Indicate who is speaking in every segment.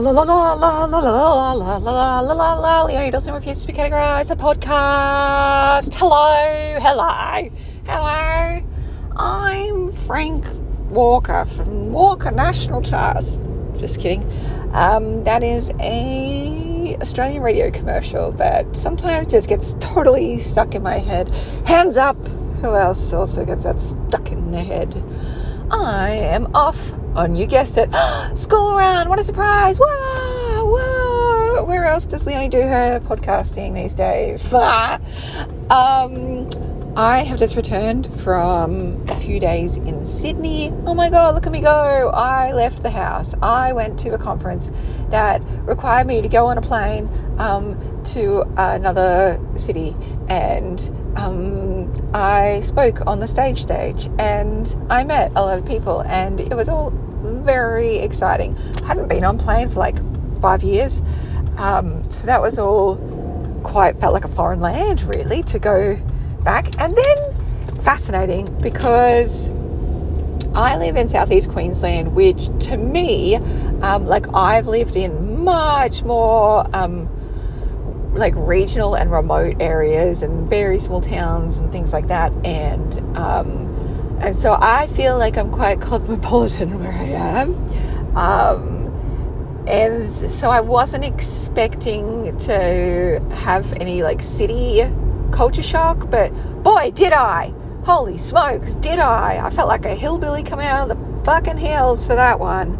Speaker 1: la la la la la la la la la la la la Leonie refuses to be categorized a podcast. Hello, hello, hello. I'm Frank Walker from Walker National Trust. Just kidding. Um, that is a Australian radio commercial that sometimes just gets totally stuck in my head. Hands up. Who else also gets that stuck in their head? I am off on, you guessed it, school around. What a surprise! Whoa, whoa. Where else does Leonie do her podcasting these days? um, I have just returned from a few days in Sydney. Oh my god, look at me go! I left the house. I went to a conference that required me to go on a plane um, to another city and um, I spoke on the stage stage and I met a lot of people and it was all very exciting. I hadn't been on plane for like five years, um, so that was all quite felt like a foreign land really to go back. And then fascinating because I live in southeast Queensland, which to me, um, like I've lived in much more. Um, like regional and remote areas and very small towns and things like that. And um, and so I feel like I'm quite cosmopolitan where I am. Um, and so I wasn't expecting to have any like city culture shock, but boy, did I! Holy smokes, did I! I felt like a hillbilly coming out of the fucking hills for that one.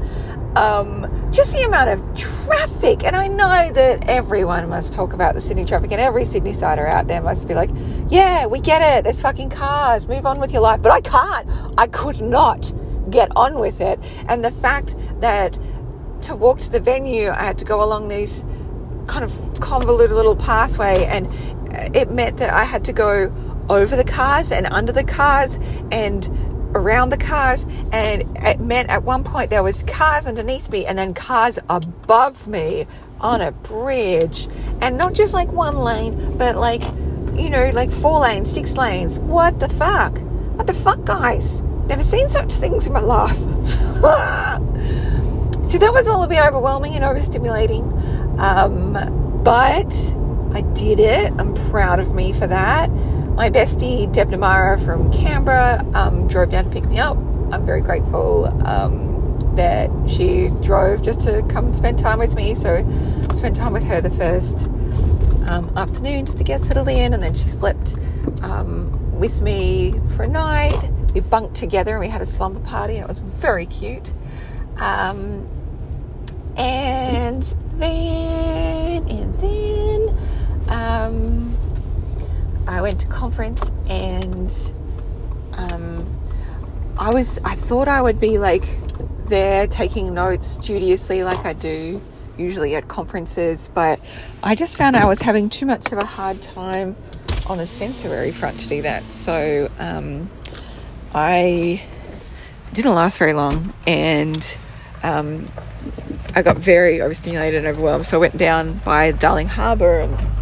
Speaker 1: Um, just the amount of traffic, and I know that everyone must talk about the Sydney traffic, and every Sydney sider out there must be like, "Yeah, we get it. There's fucking cars. Move on with your life." But I can't. I could not get on with it, and the fact that to walk to the venue, I had to go along these kind of convoluted little pathway, and it meant that I had to go over the cars and under the cars and around the cars and it meant at one point there was cars underneath me and then cars above me on a bridge. And not just like one lane but like you know like four lanes six lanes. What the fuck? What the fuck guys? Never seen such things in my life. So that was all a bit overwhelming and overstimulating. Um, but i did it. I'm proud of me for that my bestie, Deb Namara from Canberra, um, drove down to pick me up. I'm very grateful um, that she drove just to come and spend time with me. So I spent time with her the first um, afternoon just to get settled in, and then she slept um, with me for a night. We bunked together and we had a slumber party, and it was very cute. Um, and then, and then, um, I went to conference and um, I was I thought I would be like there taking notes studiously like I do usually at conferences, but I just found I was having too much of a hard time on the sensory front to do that. So um, I didn't last very long and um, I got very overstimulated and overwhelmed. So I went down by Darling Harbour and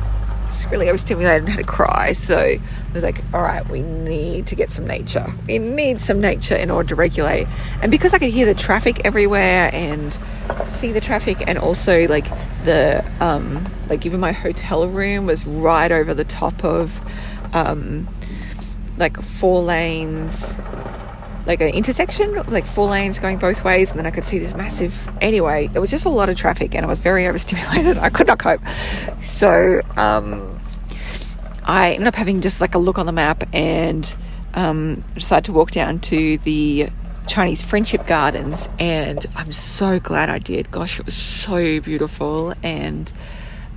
Speaker 1: was really overstimulated and had a cry. So I was like, all right, we need to get some nature. We need some nature in order to regulate. And because I could hear the traffic everywhere and see the traffic, and also like the, um, like even my hotel room was right over the top of, um, like four lanes like an intersection, like four lanes going both ways, and then I could see this massive. Anyway, it was just a lot of traffic, and I was very overstimulated. I could not cope, so um, I ended up having just like a look on the map and um, decided to walk down to the Chinese Friendship Gardens, and I'm so glad I did. Gosh, it was so beautiful, and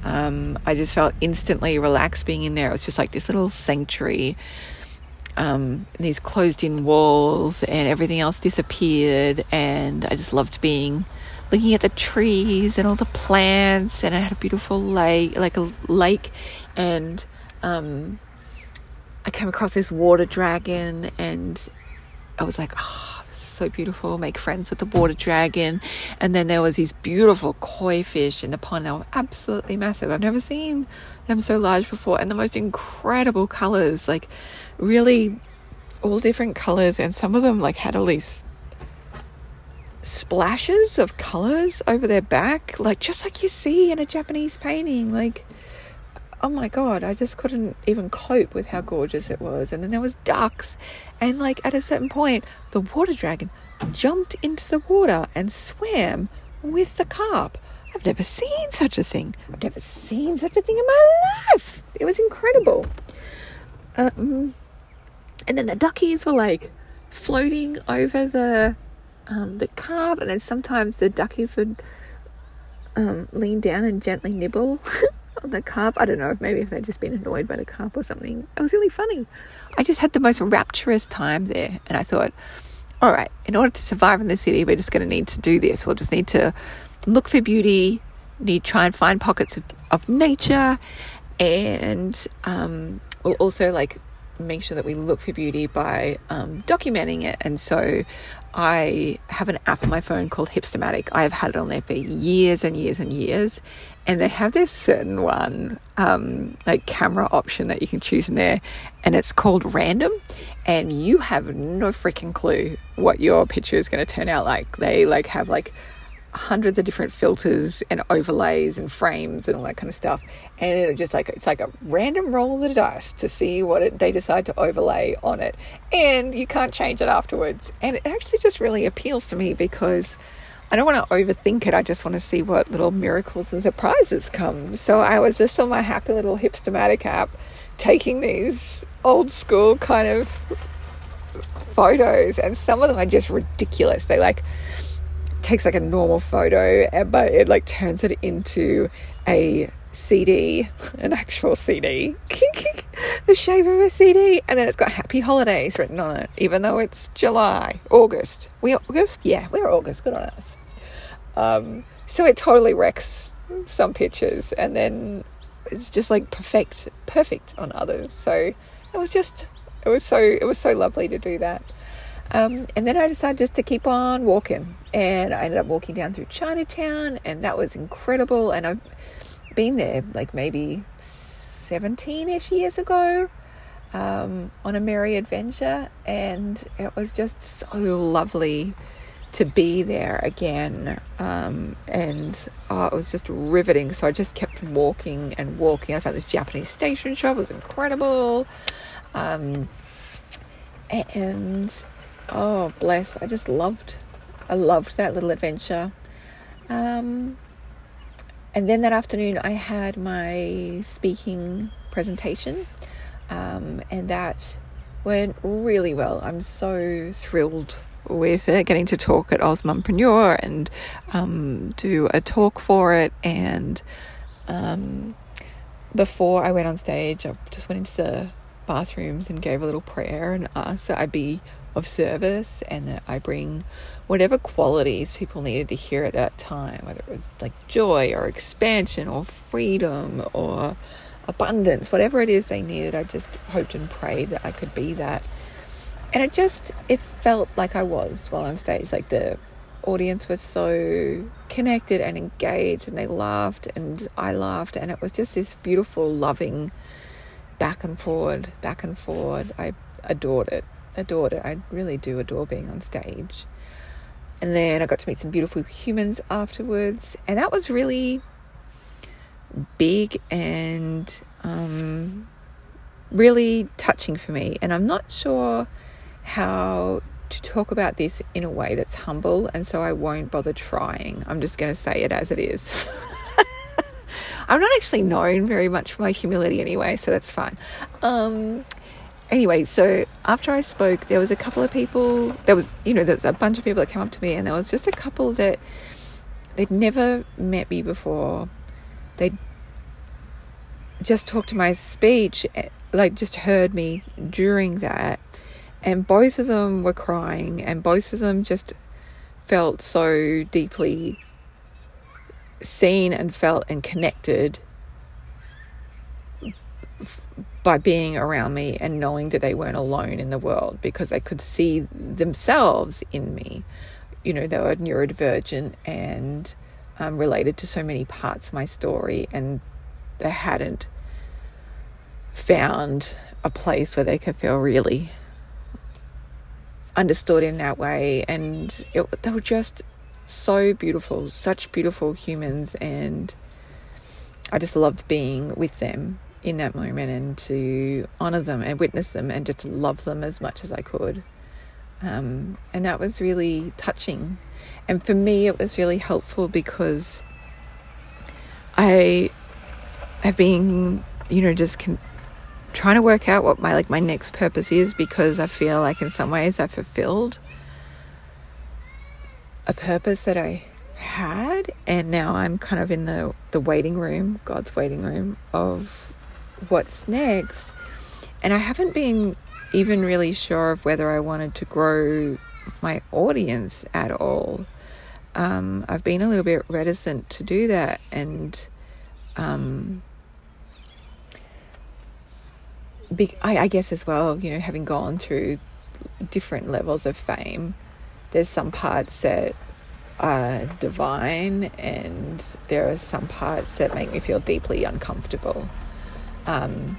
Speaker 1: um, I just felt instantly relaxed being in there. It was just like this little sanctuary um, these closed in walls and everything else disappeared. And I just loved being looking at the trees and all the plants. And I had a beautiful lake, like a lake. And um, I came across this water dragon and I was like, oh, so beautiful. Make friends with the water dragon. And then there was these beautiful koi fish in the pond. They were absolutely massive. I've never seen them so large before. And the most incredible colors, like really all different colors. And some of them like had all these splashes of colors over their back, like just like you see in a Japanese painting. Like, oh my god, I just couldn't even cope with how gorgeous it was. And then there was ducks, and like at a certain point, the water dragon jumped into the water and swam with the carp. I've never seen such a thing. I've never seen such a thing in my life. It was incredible. Um, and then the duckies were like floating over the um, the carp, and then sometimes the duckies would um, lean down and gently nibble on the carp. I don't know if maybe if they'd just been annoyed by the carp or something. It was really funny. I just had the most rapturous time there, and I thought, all right, in order to survive in the city, we're just going to need to do this. We'll just need to look for beauty, need try and find pockets of, of nature, and um, we'll also like make sure that we look for beauty by um, documenting it. And so I have an app on my phone called Hipstamatic. I have had it on there for years and years and years. And they have this certain one, um, like camera option that you can choose in there, and it's called random. And you have no freaking clue what your picture is going to turn out like. They like have like hundreds of different filters and overlays and frames and all that kind of stuff. And it just like it's like a random roll of the dice to see what it, they decide to overlay on it, and you can't change it afterwards. And it actually just really appeals to me because I don't want to overthink it. I just want to see what little miracles and surprises come. So I was just on my happy little hipstamatic app, taking these old school kind of photos, and some of them are just ridiculous. They like takes like a normal photo, eh, but it like turns it into a CD, an actual CD, the shape of a CD, and then it's got Happy Holidays written on it, even though it's July, August. We August, yeah, we're August. Good on us. Um, so it totally wrecks some pictures, and then it's just like perfect, perfect on others. So it was just, it was so, it was so lovely to do that. Um, and then I decided just to keep on walking. And I ended up walking down through Chinatown, and that was incredible. And I've been there like maybe 17 ish years ago um, on a merry adventure, and it was just so lovely to be there again. Um, and oh, it was just riveting. So I just kept walking and walking. I found this Japanese station shop, it was incredible. Um, and oh bless i just loved i loved that little adventure um, and then that afternoon i had my speaking presentation um, and that went really well i'm so thrilled with it, getting to talk at Ausmumpreneur and um, do a talk for it. And um, before I went on stage, I just went into the bathrooms and gave a little prayer and asked that I'd be of service and that I bring whatever qualities people needed to hear at that time, whether it was like joy or expansion or freedom or abundance, whatever it is they needed. I just hoped and prayed that I could be that. And it just, it felt like I was while on stage. Like the audience was so connected and engaged and they laughed and I laughed and it was just this beautiful, loving back and forward, back and forward. I adored it adored it. I really do adore being on stage. And then I got to meet some beautiful humans afterwards, and that was really big and um, really touching for me. And I'm not sure how to talk about this in a way that's humble, and so I won't bother trying. I'm just going to say it as it is. I'm not actually known very much for my humility anyway, so that's fine. Um, anyway, so after I spoke, there was a couple of people. There was, you know, there was a bunch of people that came up to me, and there was just a couple that they'd never met me before. They'd just talked to my speech, eh, like just heard me during that, and both of them were crying, and both of them just felt so deeply seen and felt and connected by being around me and knowing that they weren't alone in the world because they could see themselves in me. You know, they were neurodivergent and um, related to so many parts of my story, and they hadn't found a place where they could feel really understood in that way. And it, they were just so beautiful, such beautiful humans, and I just loved being with them in that moment and to honor them and witness them and just love them as much as I could. Um, and that was really touching. And for me, it was really helpful because I have been, you know, just con- trying to work out what my like my next purpose is because I feel like in some ways I fulfilled a purpose that I had and now I'm kind of in the the waiting room, God's waiting room of what's next. And I haven't been even really sure of whether I wanted to grow my audience at all. Um, I've been a little bit reticent to do that, and um, be, I, I guess as well, you know, having gone through different levels of fame, there's some parts that are divine, and there are some parts that make me feel deeply uncomfortable um,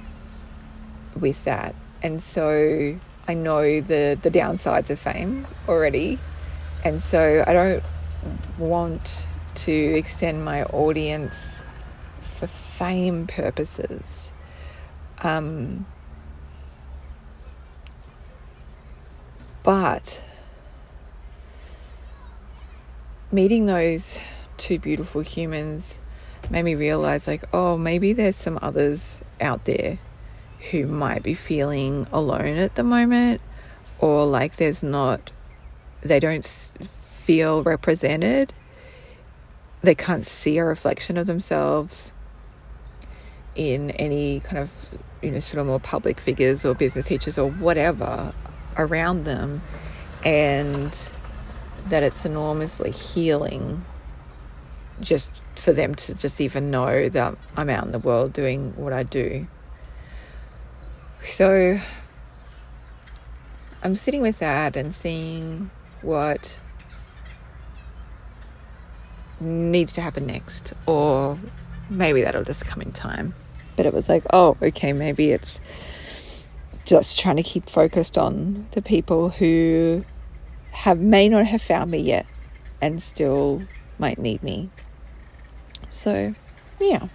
Speaker 1: with that. And so I know the, the downsides of fame already. And so I don't want to extend my audience for fame purposes. Um, but meeting those two beautiful humans made me realize like oh maybe there's some others out there who might be feeling alone at the moment or like there's not, they don't feel represented. They can't see a reflection of themselves in any kind of, you know, sort of more public figures or business teachers or whatever around them. And that it's enormously healing just for them to just even know that I'm out in the world doing what I do. So I'm sitting with that and seeing what needs to happen next, or maybe that'll just come in time. But it was like, oh, okay, maybe it's just trying to keep focused on the people who have may not have found me yet and still might need me. So, yeah,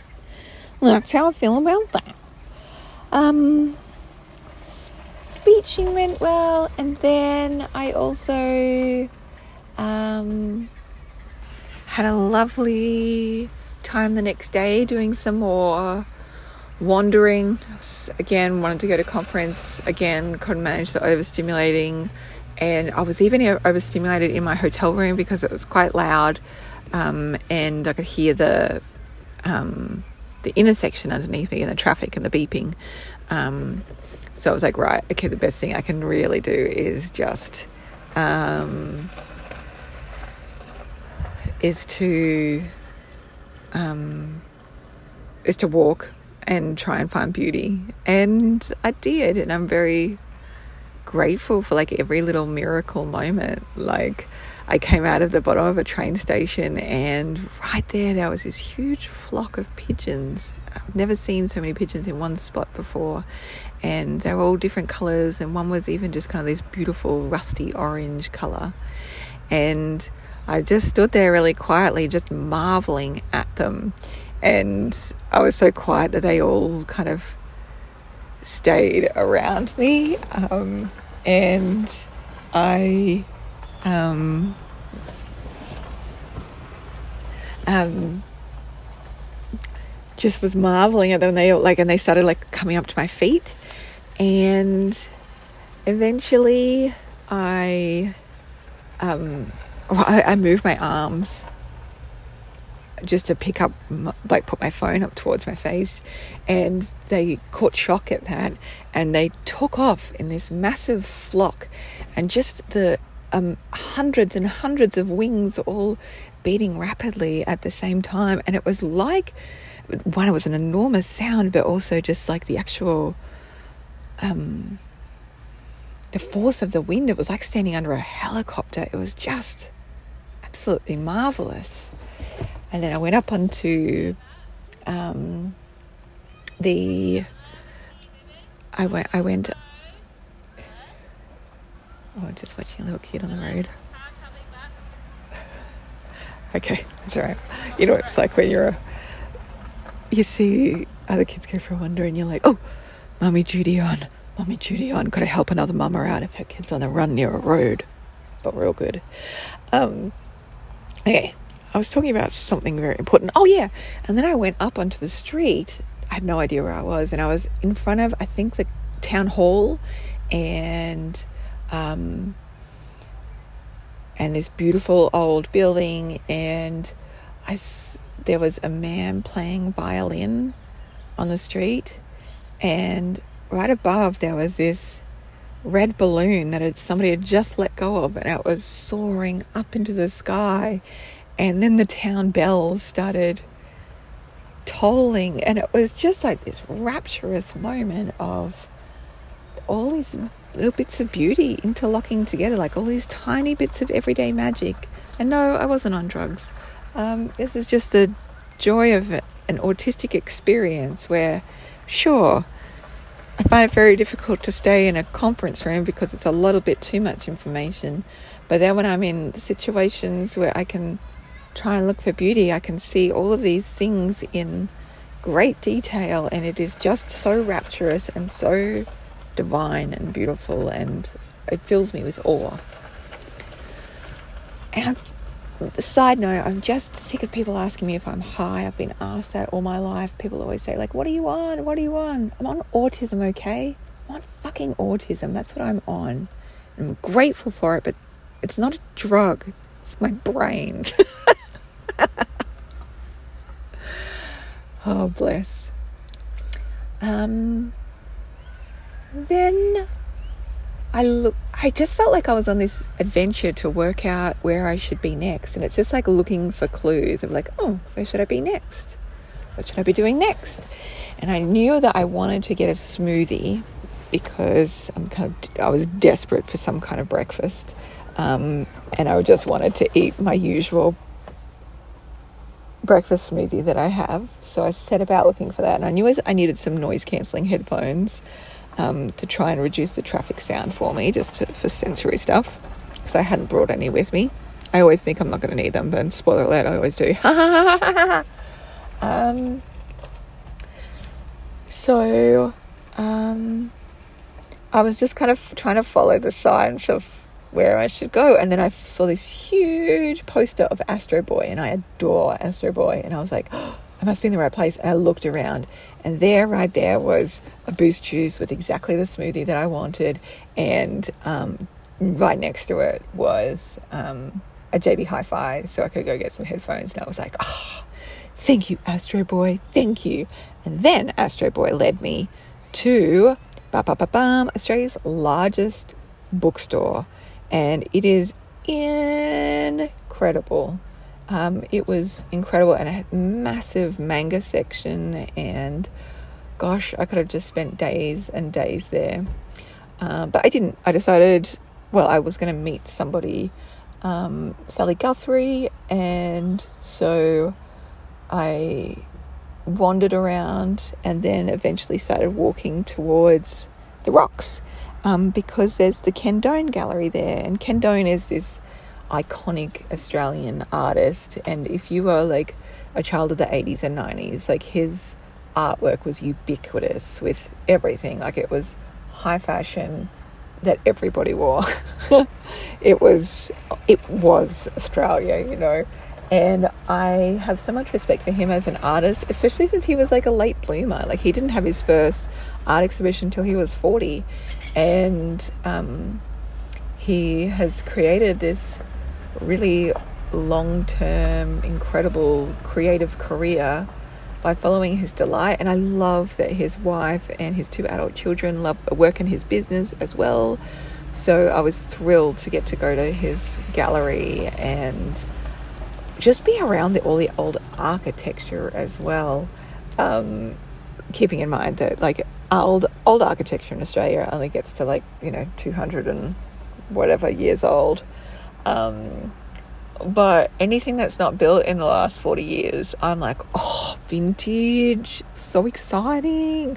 Speaker 1: that's how I feel about that. Um, beaching went well, and then I also um, had a lovely time the next day doing some more wandering. Again, wanted to go to conference. Again, couldn't manage the overstimulating, and I was even overstimulated in my hotel room because it was quite loud, um, and I could hear the um, the intersection underneath me and the traffic and the beeping. Um, so I was like, right, okay, the best thing I can really do is just um, is to um, is to walk and try and find beauty. And I did, and I'm very grateful for like every little miracle moment. Like I came out of the bottom of a train station, and right there, there was this huge flock of pigeons. I've never seen so many pigeons in one spot before, and they were all different colors and one was even just kind of this beautiful rusty orange color and i just stood there really quietly just marveling at them and i was so quiet that they all kind of stayed around me um, and i um, um, just was marveling at them. They like, and they started like coming up to my feet, and eventually I, um, I, I moved my arms just to pick up, like put my phone up towards my face, and they caught shock at that, and they took off in this massive flock, and just the um, hundreds and hundreds of wings all beating rapidly at the same time, and it was like one, it was an enormous sound, but also just like the actual um, the force of the wind. It was like standing under a helicopter. It was just absolutely marvelous. And then I went up onto um, the. I went. I went. Oh, just watching a little kid on the road. Okay, that's all right. You know, it's like when you're, a, you see other kids go for a wander and you're like, oh, Mummy Judy on, Mummy Judy on. Got to help another mama out if her kid's on the run near a road. But real good. Um, okay, I was talking about something very important. Oh, yeah. And then I went up onto the street. I had no idea where I was. And I was in front of, I think, the town hall and, um, and this beautiful old building. And I, there was a man playing violin on the street. And right above, there was this red balloon that had, somebody had just let go of, and it was soaring up into the sky. And then the town bells started tolling, and it was just like this rapturous moment of all these little bits of beauty interlocking together, like all these tiny bits of everyday magic. And no, I wasn't on drugs. Um, this is just the joy of an autistic experience where, sure, I find it very difficult to stay in a conference room because it's a little bit too much information. But then when I'm in situations where I can try and look for beauty, I can see all of these things in great detail, and it is just so rapturous and so divine and beautiful, and it fills me with awe. And side note, I'm just sick of people asking me if I'm high. I've been asked that all my life. People always say, like, what are you on? What are you on? I'm on autism, okay? I'm on fucking autism. That's what I'm on. I'm grateful for it, but it's not a drug. It's my brain. oh, bless. Um, then I look. I just felt like I was on this adventure to work out where I should be next, and it's just like looking for clues of like, oh, where should I be next? What should I be doing next? And I knew that I wanted to get a smoothie because I'm kind of I was desperate for some kind of breakfast, um, and I just wanted to eat my usual breakfast smoothie that I have. So I set about looking for that, and I knew I needed some noise cancelling headphones um, to try and reduce the traffic sound for me, just to, for sensory stuff, because I hadn't brought any with me. I always think I'm not going to need them, but spoiler alert, I always do. um, so, um, I was just kind of trying to follow the signs of where I should go. And then I saw this huge poster of Astro Boy, and I adore Astro Boy. And I was like, oh, I must be in the right place. And I looked around, and there, right there, was a boost juice with exactly the smoothie that I wanted. And um, right next to it was um, a JB Hi Fi, so I could go get some headphones. And I was like, oh, thank you, Astro Boy. Thank you. And then Astro Boy led me to Australia's largest bookstore and it is incredible. Um, it was incredible, and a massive manga section, and gosh, I could have just spent days and days there. Uh, but I didn't. I decided, well, I was going to meet somebody, um, Sally Guthrie, and so I wandered around and then eventually started walking towards the rocks um, because there's the Ken Done Gallery there, and Ken Done is this iconic Australian artist. And if you were like a child of the 80s and 90s, like his artwork was ubiquitous with everything. Like it was high fashion that everybody wore. it was it was Australia, you know. And I have so much respect for him as an artist, especially since he was like a late bloomer. Like he didn't have his first art exhibition until he was 40 and um, he has created this really long term, incredible creative career by following his delight. And I love that his wife and his two adult children love work in his business as well. So I was thrilled to get to go to his gallery and just be around the, all the old architecture as well. Um, keeping in mind that like old old architecture in Australia only gets to like you know 200 and whatever years old um, but anything that's not built in the last 40 years I'm like oh vintage so exciting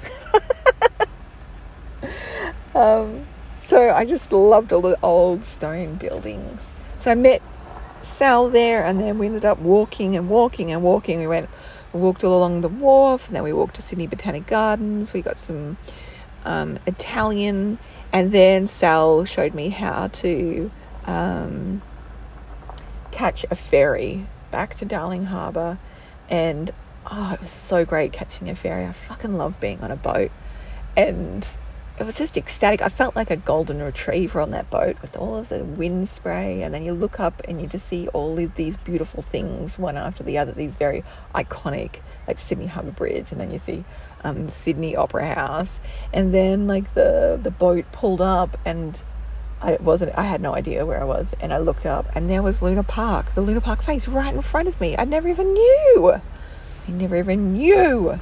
Speaker 1: um, so I just loved all the old stone buildings so I met Sal there, and then we ended up walking and walking and walking. We went, we walked all along the wharf, and then we walked to Sydney Botanic Gardens. We got some um, Italian, and then Sal showed me how to um, catch a ferry back to Darling Harbour, and oh, it was so great catching a ferry. I fucking love being on a boat, and it was just ecstatic. I felt like a golden retriever on that boat with all of the wind spray, and then you look up and you just see all of these beautiful things one after the other. These very iconic, like Sydney Harbour Bridge, and then you see um, Sydney Opera House, and then like the the boat pulled up, and I wasn't. I had no idea where I was, and I looked up, and there was Luna Park, the Luna Park face right in front of me. I never even knew. I never even knew.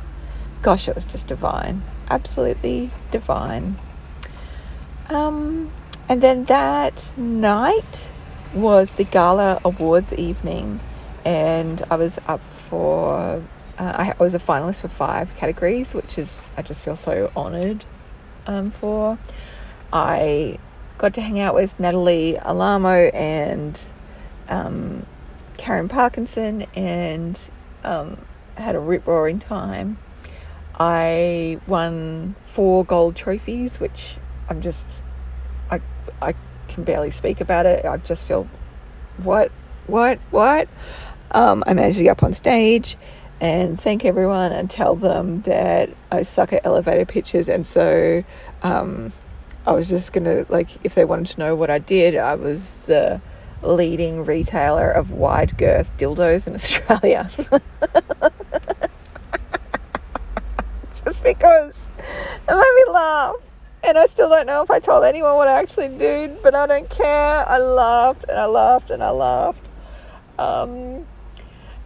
Speaker 1: Gosh, it was just divine absolutely divine. Um, and then that night was the gala awards evening, and I was up for. Uh, I was a finalist for five categories, which is I just feel so honoured um, for. I got to hang out with Natalie Alamo and um, Karen Parkinson, and um, had a rip roaring time. I won four gold trophies, which I'm just, I, I can barely speak about it. I just feel, what, what, what? Um, I'm actually up on stage and thank everyone and tell them that I suck at elevator pitches. And so um, I was just to, like, if they wanted to know what I did, I was the leading retailer of wide girth dildos in Australia. just because it made me laugh. And I still don't know if I told anyone what I actually did, but I don't care. I laughed and I laughed and I laughed. Um,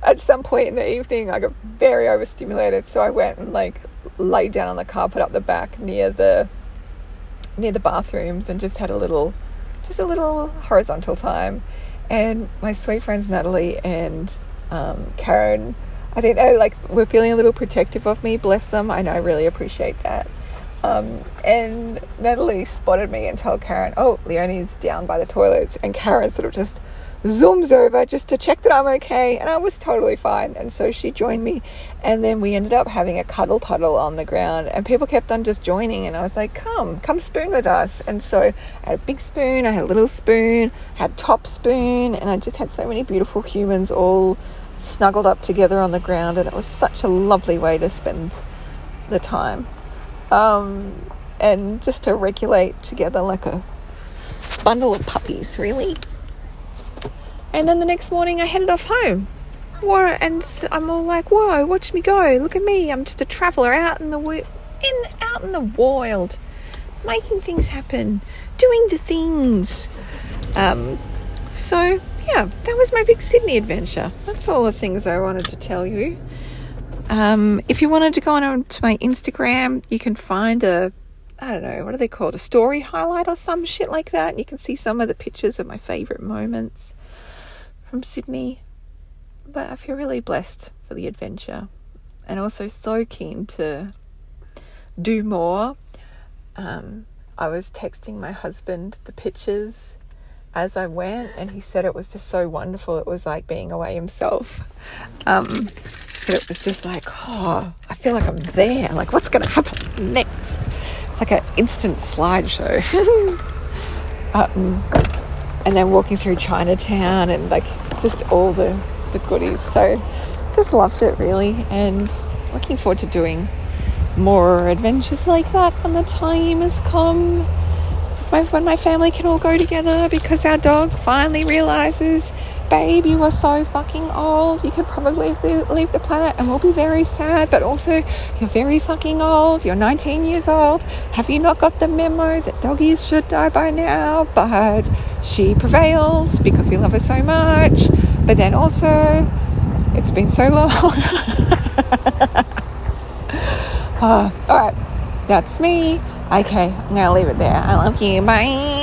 Speaker 1: at some point in the evening, I got very overstimulated, so I went and like laid down on the carpet up the back near the near the bathrooms and just had a little, just a little horizontal time. And my sweet friends Natalie and um, Karen I think they like were feeling a little protective of me. Bless them. I know I really appreciate that. Um, and Natalie spotted me and told Karen, "Oh, Leonie's down by the toilets." And Karen sort of just zooms over just to check that I'm okay, and I was totally fine. And so she joined me, and then we ended up having a cuddle puddle on the ground, and people kept on just joining, and I was like, "Come, come spoon with us." And so I had a big spoon, I had a little spoon, had top spoon, and I just had so many beautiful humans all snuggled up together on the ground, and it was such a lovely way to spend the time. Um, and just to regulate together like a bundle of puppies, really. And then the next morning, I headed off home. Whoa, and I'm all like, "Whoa, watch me go! Look at me! I'm just a traveller out in the in out in the wild, making things happen, doing the things." Um, so yeah, that was my big Sydney adventure. That's all the things I wanted to tell you. Um, if you wanted to go on to my Instagram, you can find a, I don't know, what are they called? A story highlight or some shit like that. And you can see some of the pictures of my favourite moments from Sydney. But I feel really blessed for the adventure and also so keen to do more. Um, I was texting my husband the pictures as I went, and he said it was just so wonderful. It was like being away himself. Um, it was just like, oh, I feel like I'm there. Like, what's going to happen next? It's like an instant slideshow. um, and then walking through Chinatown and like just all the, the goodies. So just loved it really, and looking forward to doing more adventures like that when the time has come when my family can all go together because our dog finally realizes, babe, you are so fucking old. You could probably leave leave the planet and we'll be very sad. But also, you're very fucking old. You're 19 years old. Have you not got the memo that doggies should die by now? But she prevails because we love her so much. But then also, it's been so long. uh, all right, that's me. Okay, I'm gonna leave it there. I love you. Bye.